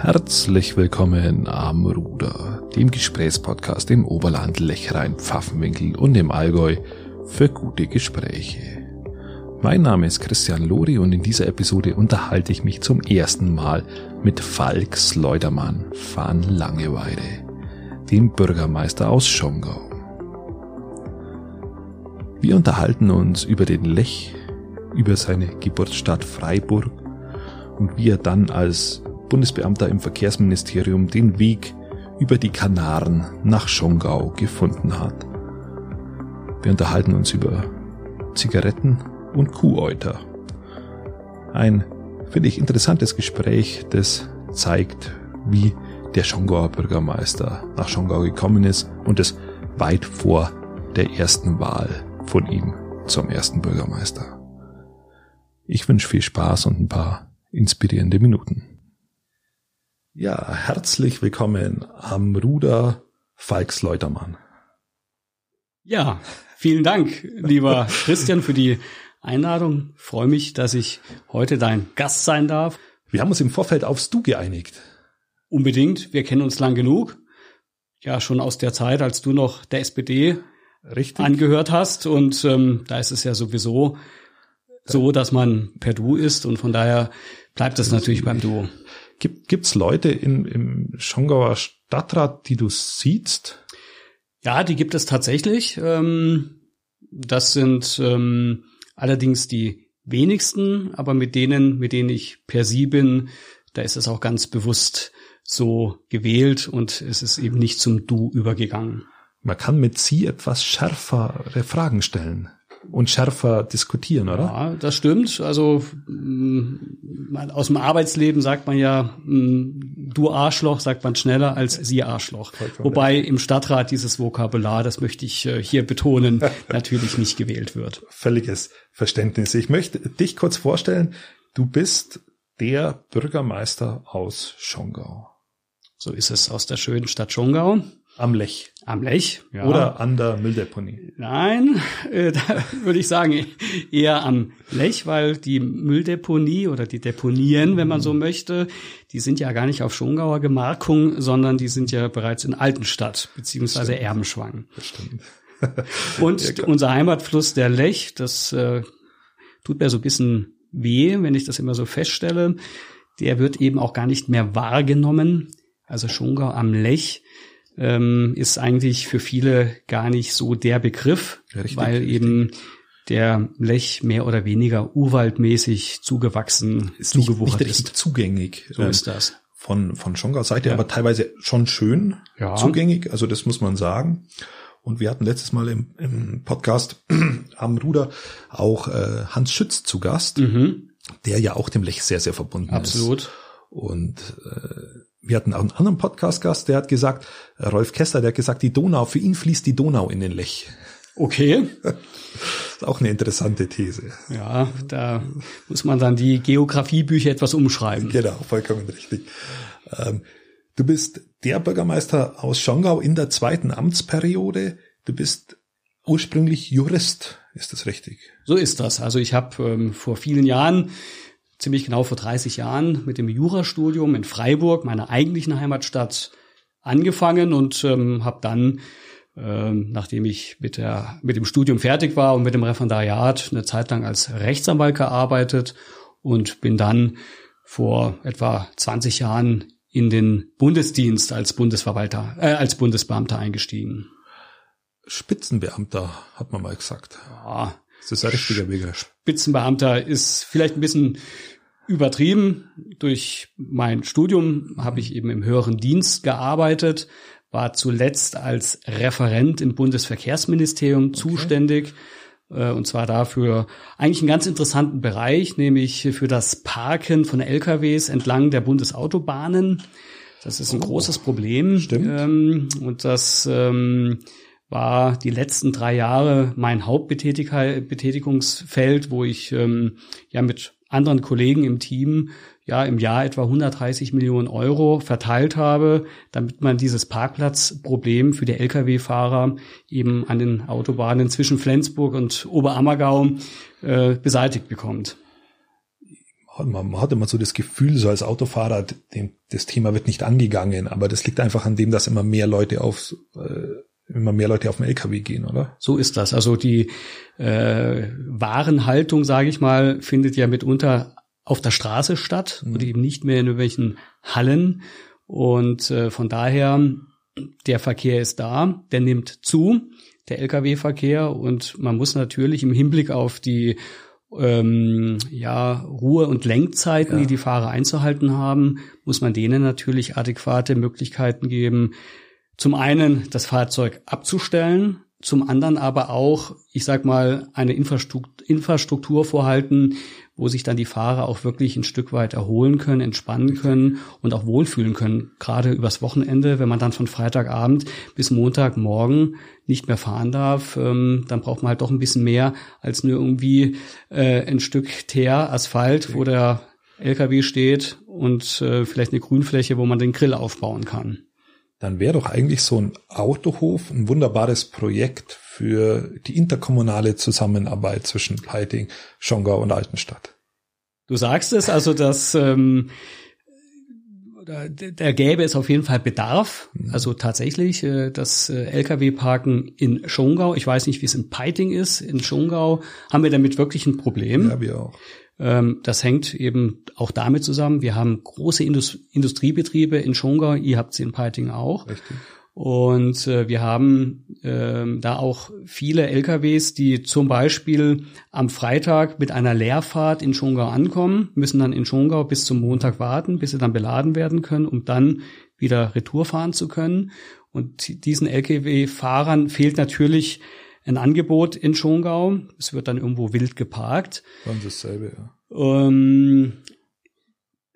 Herzlich willkommen am Ruder, dem Gesprächspodcast im Oberland, Lechrein, Pfaffenwinkel und im Allgäu für gute Gespräche. Mein Name ist Christian Lori und in dieser Episode unterhalte ich mich zum ersten Mal mit Falk Sleudermann van Langeweide, dem Bürgermeister aus Schongau. Wir unterhalten uns über den Lech, über seine Geburtsstadt Freiburg und wie er dann als Bundesbeamter im Verkehrsministerium den Weg über die Kanaren nach Schongau gefunden hat. Wir unterhalten uns über Zigaretten und Kuhäuter. Ein, finde ich, interessantes Gespräch, das zeigt, wie der Schongauer Bürgermeister nach Schongau gekommen ist und es weit vor der ersten Wahl von ihm zum ersten Bürgermeister. Ich wünsche viel Spaß und ein paar inspirierende Minuten. Ja, herzlich willkommen am Ruder Falks Leutermann. Ja, vielen Dank, lieber Christian, für die Einladung. Ich freue mich, dass ich heute dein Gast sein darf. Wir haben uns im Vorfeld aufs Du geeinigt. Unbedingt. Wir kennen uns lang genug. Ja, schon aus der Zeit, als du noch der SPD Richtig. angehört hast. Und ähm, da ist es ja sowieso so, dass man per Du ist. Und von daher bleibt es natürlich beim Du. Gibt gibt's Leute in, im Schongauer Stadtrat, die du siehst? Ja, die gibt es tatsächlich. Ähm, das sind ähm, allerdings die wenigsten, aber mit denen, mit denen ich per Sie bin, da ist es auch ganz bewusst so gewählt und es ist eben nicht zum Du übergegangen. Man kann mit Sie etwas schärfere Fragen stellen und schärfer diskutieren, oder? Ja, das stimmt. Also mm, aus dem Arbeitsleben sagt man ja, mm, du Arschloch, sagt man schneller als sie Arschloch. Wobei im Stadtrat dieses Vokabular, das möchte ich äh, hier betonen, natürlich nicht gewählt wird. Völliges Verständnis. Ich möchte dich kurz vorstellen. Du bist der Bürgermeister aus Schongau. So ist es aus der schönen Stadt Schongau. Am Lech. Am Lech, ja. Oder an der Mülldeponie. Nein, äh, da würde ich sagen eher am Lech, weil die Mülldeponie oder die Deponien, wenn man so mhm. möchte, die sind ja gar nicht auf Schongauer Gemarkung, sondern die sind ja bereits in Altenstadt beziehungsweise Stimmt. Erbenschwang. Das stimmt. Und ja, unser Heimatfluss, der Lech, das äh, tut mir so ein bisschen weh, wenn ich das immer so feststelle. Der wird eben auch gar nicht mehr wahrgenommen. Also Schongau am Lech ähm, ist eigentlich für viele gar nicht so der Begriff, richtig, weil richtig. eben der Lech mehr oder weniger urwaldmäßig zugewachsen, ist zugewuchert nicht, nicht ist. zugänglich. So ähm, ist das. Von, von Schongau Seite, ja. aber teilweise schon schön ja. zugänglich, also das muss man sagen. Und wir hatten letztes Mal im, im Podcast am Ruder auch äh, Hans Schütz zu Gast, mhm. der ja auch dem Lech sehr, sehr verbunden Absolut. ist. Absolut. Und äh, wir hatten auch einen anderen Podcast-Gast, der hat gesagt, äh, Rolf Kessler, der hat gesagt, die Donau, für ihn fließt die Donau in den Lech. Okay. Das ist auch eine interessante These. Ja, da muss man dann die Geografiebücher etwas umschreiben. Genau, vollkommen richtig. Ähm, du bist der Bürgermeister aus Schongau in der zweiten Amtsperiode. Du bist ursprünglich Jurist, ist das richtig? So ist das. Also ich habe ähm, vor vielen Jahren ziemlich genau vor 30 Jahren mit dem Jurastudium in Freiburg, meiner eigentlichen Heimatstadt, angefangen und ähm, habe dann, ähm, nachdem ich mit, der, mit dem Studium fertig war und mit dem Referendariat eine Zeit lang als Rechtsanwalt gearbeitet und bin dann vor etwa 20 Jahren in den Bundesdienst als Bundesverwalter, äh, als Bundesbeamter eingestiegen. Spitzenbeamter, hat man mal gesagt. Ja, das ist ein richtiger Begriff. Spitzenbeamter ist vielleicht ein bisschen übertrieben. Durch mein Studium habe ich eben im höheren Dienst gearbeitet, war zuletzt als Referent im Bundesverkehrsministerium okay. zuständig. Äh, und zwar dafür eigentlich einen ganz interessanten Bereich, nämlich für das Parken von LKWs entlang der Bundesautobahnen. Das ist ein oh, großes Problem. Stimmt. Ähm, und das ähm, war die letzten drei Jahre mein Hauptbetätigungsfeld, wo ich ähm, ja mit anderen Kollegen im Team ja im Jahr etwa 130 Millionen Euro verteilt habe, damit man dieses Parkplatzproblem für die Lkw-Fahrer eben an den Autobahnen zwischen Flensburg und Oberammergau äh, beseitigt bekommt. man hat immer so das Gefühl, so als Autofahrer, dem, das Thema wird nicht angegangen, aber das liegt einfach an dem, dass immer mehr Leute auf äh, immer mehr Leute auf den LKW gehen, oder? So ist das. Also die äh, Warenhaltung, sage ich mal, findet ja mitunter auf der Straße statt mhm. und eben nicht mehr in irgendwelchen Hallen. Und äh, von daher, der Verkehr ist da, der nimmt zu, der Lkw-Verkehr. Und man muss natürlich im Hinblick auf die ähm, ja, Ruhe- und Lenkzeiten, ja. die die Fahrer einzuhalten haben, muss man denen natürlich adäquate Möglichkeiten geben, zum einen das Fahrzeug abzustellen, zum anderen aber auch, ich sag mal, eine Infrastruktur, vorhalten, wo sich dann die Fahrer auch wirklich ein Stück weit erholen können, entspannen können und auch wohlfühlen können. Gerade übers Wochenende, wenn man dann von Freitagabend bis Montagmorgen nicht mehr fahren darf, ähm, dann braucht man halt doch ein bisschen mehr als nur irgendwie äh, ein Stück Teer, Asphalt, wo der LKW steht und äh, vielleicht eine Grünfläche, wo man den Grill aufbauen kann. Dann wäre doch eigentlich so ein Autohof ein wunderbares Projekt für die interkommunale Zusammenarbeit zwischen Peiting, Schongau und Altenstadt. Du sagst es, also dass ähm, da, da gäbe es auf jeden Fall Bedarf. Mhm. Also tatsächlich äh, das äh, Lkw-Parken in Schongau. Ich weiß nicht, wie es in Peiting ist. In Schongau haben wir damit wirklich ein Problem. Ja, wir auch. Ähm, das hängt eben auch damit zusammen. Wir haben große Indust Industriebetriebe in Schongau. Ihr habt sie in Peiting auch. Richtig. Und äh, wir haben ähm, da auch viele LKWs, die zum Beispiel am Freitag mit einer Leerfahrt in Schongau ankommen, müssen dann in Schongau bis zum Montag warten, bis sie dann beladen werden können, um dann wieder Retour fahren zu können. Und diesen LKW-Fahrern fehlt natürlich ein Angebot in Schongau. Es wird dann irgendwo wild geparkt. Dann dasselbe, ja. Ähm,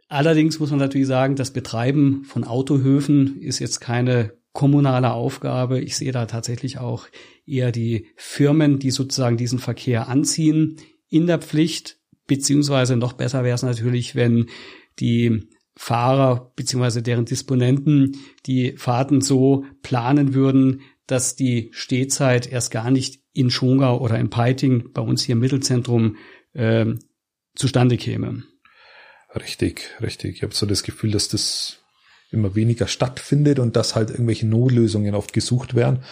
allerdings muss man natürlich sagen, das Betreiben von Autohöfen ist jetzt keine kommunale Aufgabe. Ich sehe da tatsächlich auch eher die Firmen, die sozusagen diesen Verkehr anziehen, in der Pflicht, beziehungsweise noch besser wäre es natürlich, wenn die Fahrer beziehungsweise deren Disponenten die Fahrten so planen würden, dass die Stehzeit erst gar nicht in Schongau oder in Peiting, bei uns hier im Mittelzentrum, äh, zustande käme. Richtig, richtig. Ich habe so das Gefühl, dass das immer weniger stattfindet und dass halt irgendwelche Notlösungen oft gesucht werden.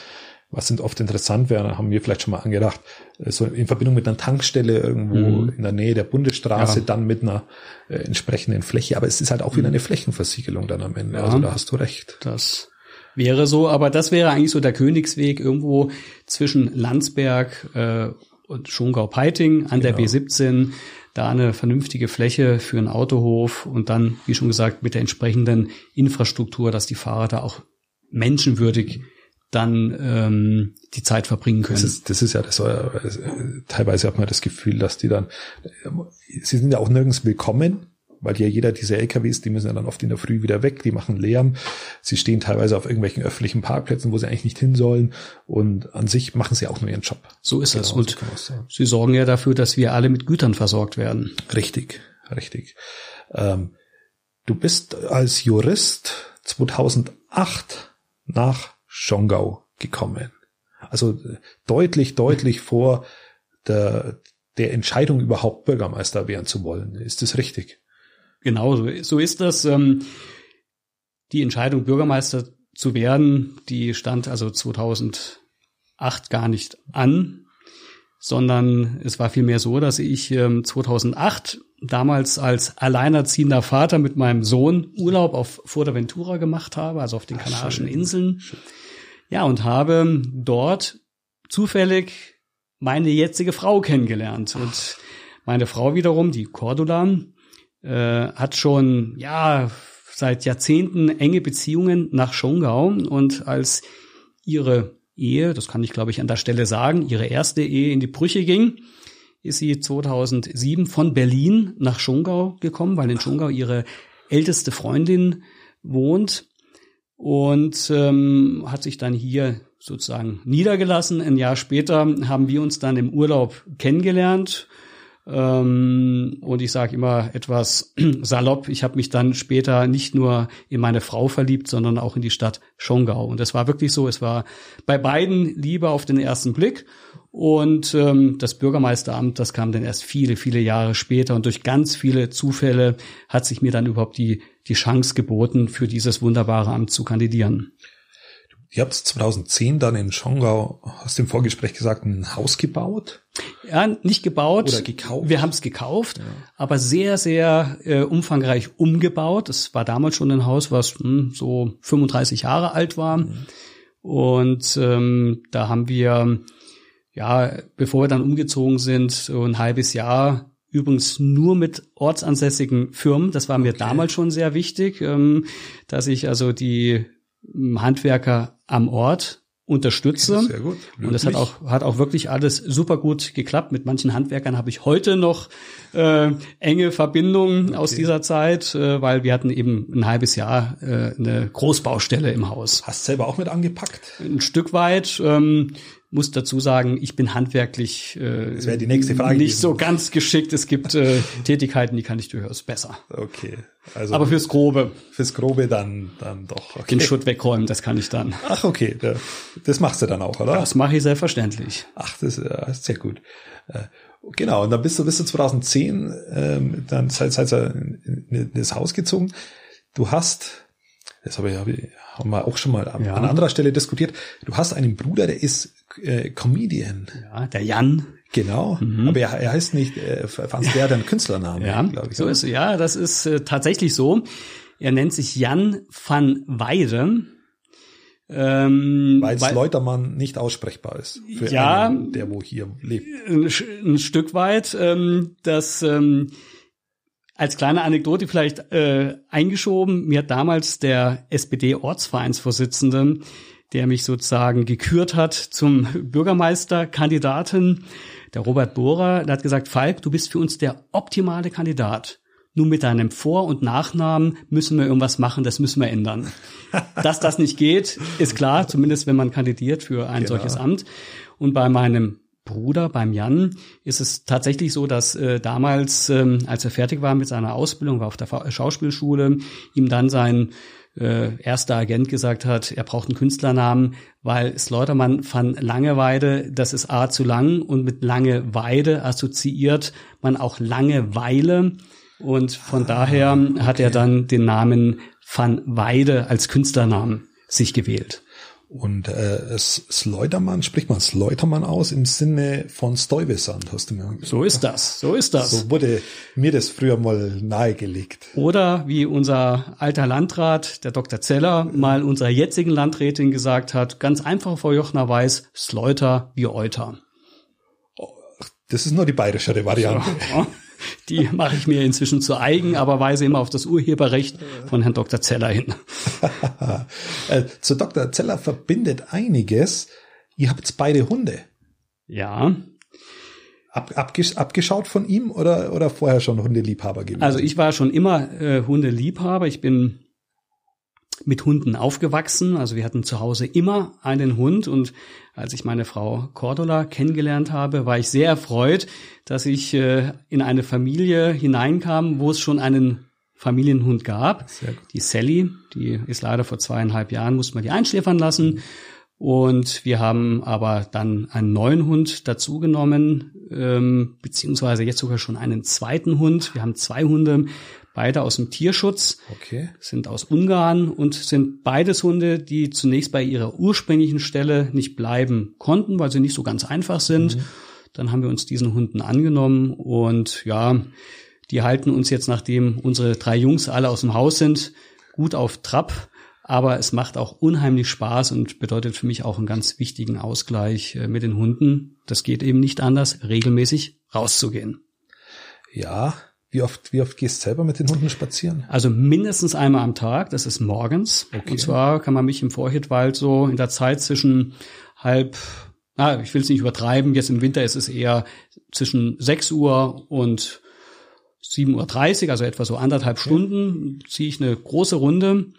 Was sind oft interessant wäre, haben wir vielleicht schon mal angedacht, äh, so in Verbindung mit einer Tankstelle irgendwo mhm. in der Nähe der Bundesstraße, ja. dann mit einer äh, entsprechenden Fläche. Aber es ist halt auch wieder mhm. eine Flächenversiegelung dann am Ende. Ja, also da hast du recht. Das wäre so, aber das wäre eigentlich so der Königsweg irgendwo zwischen Landsberg äh, und Schongau-Peiting an genau. der B17 da eine vernünftige Fläche für einen Autohof und dann, wie schon gesagt, mit der entsprechenden Infrastruktur, dass die Fahrer da auch menschenwürdig dann ähm, die Zeit verbringen können. Das ist, das ist ja das, äh, teilweise hat man das Gefühl, dass die dann, sie sind ja auch nirgends willkommen, weil ja jeder diese LKWs, die müssen ja dann oft in der Früh wieder weg, die machen Lärm. Sie stehen teilweise auf irgendwelchen öffentlichen Parkplätzen, wo sie eigentlich nicht hin sollen. Und an sich machen sie auch nur ihren Job. So ist genau, es. Und so sie sorgen ja dafür, dass wir alle mit Gütern versorgt werden. Richtig, richtig. Ähm, du bist als Jurist 2008 nach Schongau gekommen. Also deutlich, deutlich vor der, der Entscheidung überhaupt Bürgermeister werden zu wollen. Ist das richtig? Genau, so, ist das. Ähm, die Entscheidung, Bürgermeister zu werden, die stand also 2008 gar nicht an, sondern es war vielmehr so, dass ich ähm, 2008 damals als alleinerziehender Vater mit meinem Sohn Urlaub auf Fuerteventura gemacht habe, also auf den Kanarischen Inseln. Ja, und habe dort zufällig meine jetzige Frau kennengelernt. Und meine Frau wiederum, die Cordula, äh, hat schon, ja, seit Jahrzehnten enge Beziehungen nach Schongau und als ihre Ehe, das kann ich glaube ich an der Stelle sagen, ihre erste Ehe in die Brüche ging, ist sie 2007 von Berlin nach Schongau gekommen, weil in Schongau ihre älteste Freundin wohnt und ähm, hat sich dann hier sozusagen niedergelassen. Ein Jahr später haben wir uns dann im Urlaub kennengelernt Ähm, und ich sage immer etwas salopp, ich habe mich dann später nicht nur in meine Frau verliebt, sondern auch in die Stadt Schongau. Und das war wirklich so, es war bei beiden Liebe auf den ersten Blick. Und ähm, das Bürgermeisteramt, das kam dann erst viele, viele Jahre später. Und durch ganz viele Zufälle hat sich mir dann überhaupt die, die Chance geboten, für dieses wunderbare Amt zu kandidieren. Ihr habt 2010 dann in Schongau, hast du im Vorgespräch gesagt, ein Haus gebaut? Ja, nicht gebaut. Oder gekauft. Wir haben es gekauft, ja. aber sehr, sehr äh, umfangreich umgebaut. Es war damals schon ein Haus, was hm, so 35 Jahre alt war. Mhm. Und ähm, da haben wir, ja, bevor wir dann umgezogen sind, so ein halbes Jahr Übrigens nur mit ortsansässigen Firmen. Das war mir okay. damals schon sehr wichtig, ähm, dass ich also die Handwerker am Ort unterstütze. Sehr gut. Löblich. Und das hat auch, hat auch wirklich alles super gut geklappt. Mit manchen Handwerkern habe ich heute noch äh, enge Verbindungen okay. aus dieser Zeit, äh, weil wir hatten eben ein halbes Jahr äh, eine Großbaustelle im Haus. Hast selber auch mit angepackt? Ein Stück weit. Ähm, muss dazu sagen, ich bin handwerklich äh, das die nächste Frage nicht gewesen. so ganz geschickt. Es gibt äh, Tätigkeiten, die kann ich durchaus besser. Okay. Also Aber fürs Grobe. Fürs Grobe dann, dann doch. Okay. Den Schutt wegräumen, das kann ich dann. Ach, okay. Das machst du dann auch, oder? Das mache ich selbstverständlich. Ach, das ist sehr gut. Äh, genau, und dann bist du bis zu 2010, ähm, dann seid, seid ihr in das Haus gezogen. Du hast, das habe ich, hab ich haben wir auch schon mal ja. an anderer Stelle diskutiert. Du hast einen Bruder, der ist äh, Comedian. Ja, der Jan. Genau, mhm. aber er, er heißt nicht äh, Franz der dein Künstlername, ja, glaube ich. So ist ja, das ist äh, tatsächlich so. Er nennt sich Jan van Weide. Ähm, weil Leutermann nicht aussprechbar ist für ja, einen, der wo hier lebt. Ein, ein Stück weit. Ähm, das ähm, als kleine Anekdote vielleicht äh, eingeschoben, mir hat damals der SPD-Ortsvereinsvorsitzende, der mich sozusagen gekürt hat zum Bürgermeisterkandidaten, der Robert Bohrer, der hat gesagt, Falk, du bist für uns der optimale Kandidat. Nur mit deinem Vor- und Nachnamen müssen wir irgendwas machen, das müssen wir ändern. Dass das nicht geht, ist klar, zumindest wenn man kandidiert für ein genau. solches Amt. Und bei meinem Bruder, beim Jan, ist es tatsächlich so, dass äh, damals, ähm, als er fertig war mit seiner Ausbildung, war auf der Schauspielschule, ihm dann sein äh, erster Agent gesagt hat, er braucht einen Künstlernamen, weil Slaughtermann van Langeweide, das ist A zu lang und mit Langeweide assoziiert man auch Langeweile. Und von ah, daher okay. hat er dann den Namen van Weide als Künstlernamen sich gewählt. Und äh, Sleutermann, spricht man Sleutermann aus im Sinne von Stuyvesant, hast du mir gesagt. So ist das, so ist das. So wurde mir das früher mal nahegelegt. Oder wie unser alter Landrat, der Dr. Zeller, mal unserer jetzigen Landrätin gesagt hat, ganz einfach Frau Jochner weiß, Sleuter wie Euter. Das ist nur die bayerischere Variante. So. Die mache ich mir inzwischen zu eigen, aber weise immer auf das Urheberrecht von Herrn Dr. Zeller hin. Äh, zu Dr. Zeller verbindet einiges. Ihr habt beide Hunde. Ja. Ab, abgesch abgeschaut von ihm oder, oder vorher schon Hundeliebhaber gewesen? Also ich war schon immer äh, Hundeliebhaber. Ich bin mit Hunden aufgewachsen. Also wir hatten zu Hause immer einen Hund und als ich meine Frau Cordula kennengelernt habe, war ich sehr erfreut, dass ich äh, in eine Familie hineinkam, wo es schon einen Familienhund gab. Die Sally, die ist leider vor zweieinhalb Jahren, musste man die einschläfern lassen. Und wir haben aber dann einen neuen Hund dazugenommen, ähm, beziehungsweise jetzt sogar schon einen zweiten Hund. Wir haben zwei Hunde, beide aus dem Tierschutz, okay. sind aus Ungarn und sind beides Hunde, die zunächst bei ihrer ursprünglichen Stelle nicht bleiben konnten, weil sie nicht so ganz einfach sind. Mhm. Dann haben wir uns diesen Hunden angenommen und ja, die halten uns jetzt, nachdem unsere drei Jungs alle aus dem Haus sind, gut auf Trab. Aber es macht auch unheimlich Spaß und bedeutet für mich auch einen ganz wichtigen Ausgleich äh, mit den Hunden. Das geht eben nicht anders, regelmäßig rauszugehen. Ja, wie oft, wie oft gehst du selber mit den Hunden spazieren? Also mindestens einmal am Tag, das ist morgens. Okay. Und zwar kann man mich im Vorhittwald so in der Zeit zwischen halb, na, ich will es nicht übertreiben, jetzt im Winter ist es eher zwischen 6 Uhr und 7.30 Uhr, also etwa so anderthalb okay. Stunden, ziehe ich eine große Runde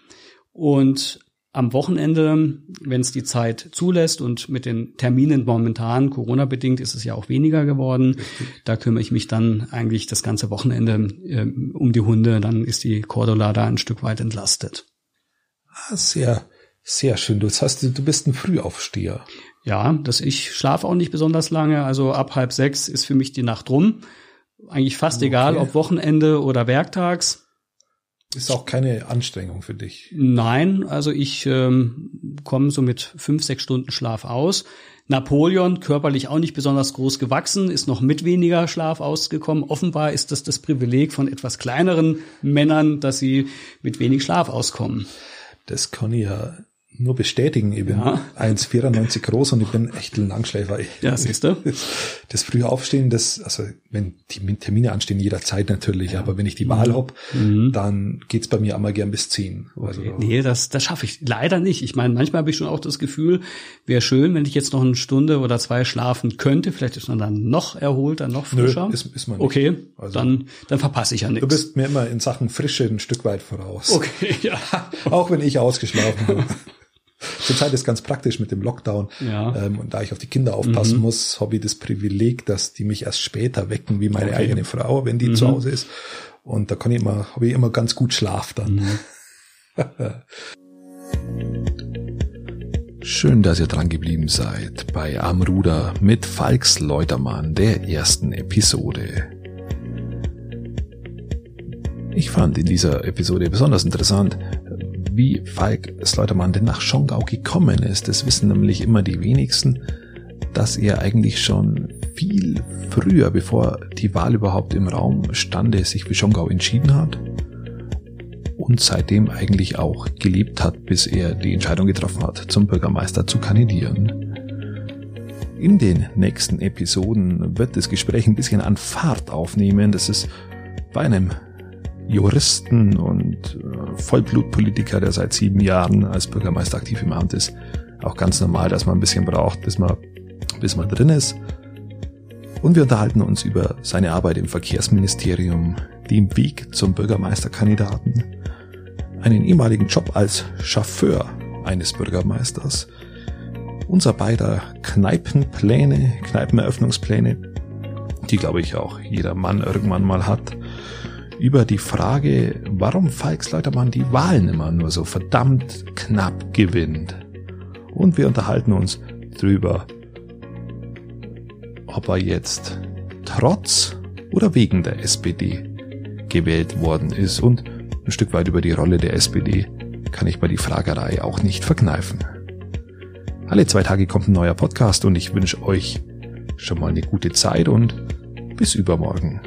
und am Wochenende, wenn es die Zeit zulässt und mit den Terminen momentan, Corona-bedingt, ist es ja auch weniger geworden. Da kümmere ich mich dann eigentlich das ganze Wochenende äh, um die Hunde. Dann ist die Cordula da ein Stück weit entlastet. Ah, sehr, sehr schön. Du, das heißt, du bist ein Frühaufsteher. Ja, dass ich schlafe auch nicht besonders lange. Also ab halb sechs ist für mich die Nacht rum. Eigentlich fast okay. egal, ob Wochenende oder werktags. Ist auch keine Anstrengung für dich. Nein, also ich ähm, komme so mit fünf, sechs Stunden Schlaf aus. Napoleon, körperlich auch nicht besonders groß gewachsen, ist noch mit weniger Schlaf ausgekommen. Offenbar ist das das Privileg von etwas kleineren Männern, dass sie mit wenig Schlaf auskommen. Das kann ja nur bestätigen. Ich bin ja. 1,94 groß und ich bin echt ein Langschläfer. Ja, siehst du? Das frühe Aufstehen, das, also wenn die Termine anstehen, jederzeit natürlich, ja. aber wenn ich die Wahl mhm. hab, mhm. dann geht's bei mir einmal gern bis 10. Also, okay. Nee, das, das schaffe ich leider nicht. Ich meine, manchmal habe ich schon auch das Gefühl, wäre schön, wenn ich jetzt noch eine Stunde oder zwei schlafen könnte. Vielleicht ist man dann noch erholter, noch frischer. Nö, ist, ist man nicht. Okay, also, dann, dann verpasse ich ja nichts. Du bist mir immer in Sachen Frische ein Stück weit voraus. Okay, ja. auch wenn ich ausgeschlafen habe. Zurzeit ist ganz praktisch mit dem Lockdown. Ja. Ähm, und da ich auf die Kinder aufpassen mhm. muss, habe ich das Privileg, dass die mich erst später wecken, wie meine okay. eigene Frau, wenn die mhm. zu Hause ist. Und da kann ich immer, habe ich immer ganz gut Schlaf dann. Mhm. Schön, dass ihr dran geblieben seid bei Amruder mit Falks Leutermann der ersten Episode. Ich fand in dieser Episode besonders interessant, wie Falk Sleutermann denn nach Schongau gekommen ist. Das wissen nämlich immer die wenigsten, dass er eigentlich schon viel früher, bevor die Wahl überhaupt im Raum stande, sich für Schongau entschieden hat und seitdem eigentlich auch gelebt hat, bis er die Entscheidung getroffen hat, zum Bürgermeister zu kandidieren. In den nächsten Episoden wird das Gespräch ein bisschen an Fahrt aufnehmen. Das ist bei einem Juristen und äh, Vollblutpolitiker, der seit sieben Jahren als Bürgermeister aktiv im Amt ist, auch ganz normal, dass man ein bisschen braucht, bis man, bis man drin ist. Und wir unterhalten uns über seine Arbeit im Verkehrsministerium, den Weg zum Bürgermeisterkandidaten, einen ehemaligen Job als Chauffeur eines Bürgermeisters, unser beider Kneipenpläne, Kneipeneröffnungspläne, die glaube ich auch jeder Mann irgendwann mal hat, über die Frage, warum Falks Leutermann die Wahlen immer nur so verdammt knapp gewinnt. Und wir unterhalten uns drüber, ob er jetzt trotz oder wegen der SPD gewählt worden ist und ein Stück weit über die Rolle der SPD kann ich bei die Fragerei auch nicht verkneifen. Alle zwei Tage kommt ein neuer Podcast und ich wünsche euch schon mal eine gute Zeit und bis übermorgen.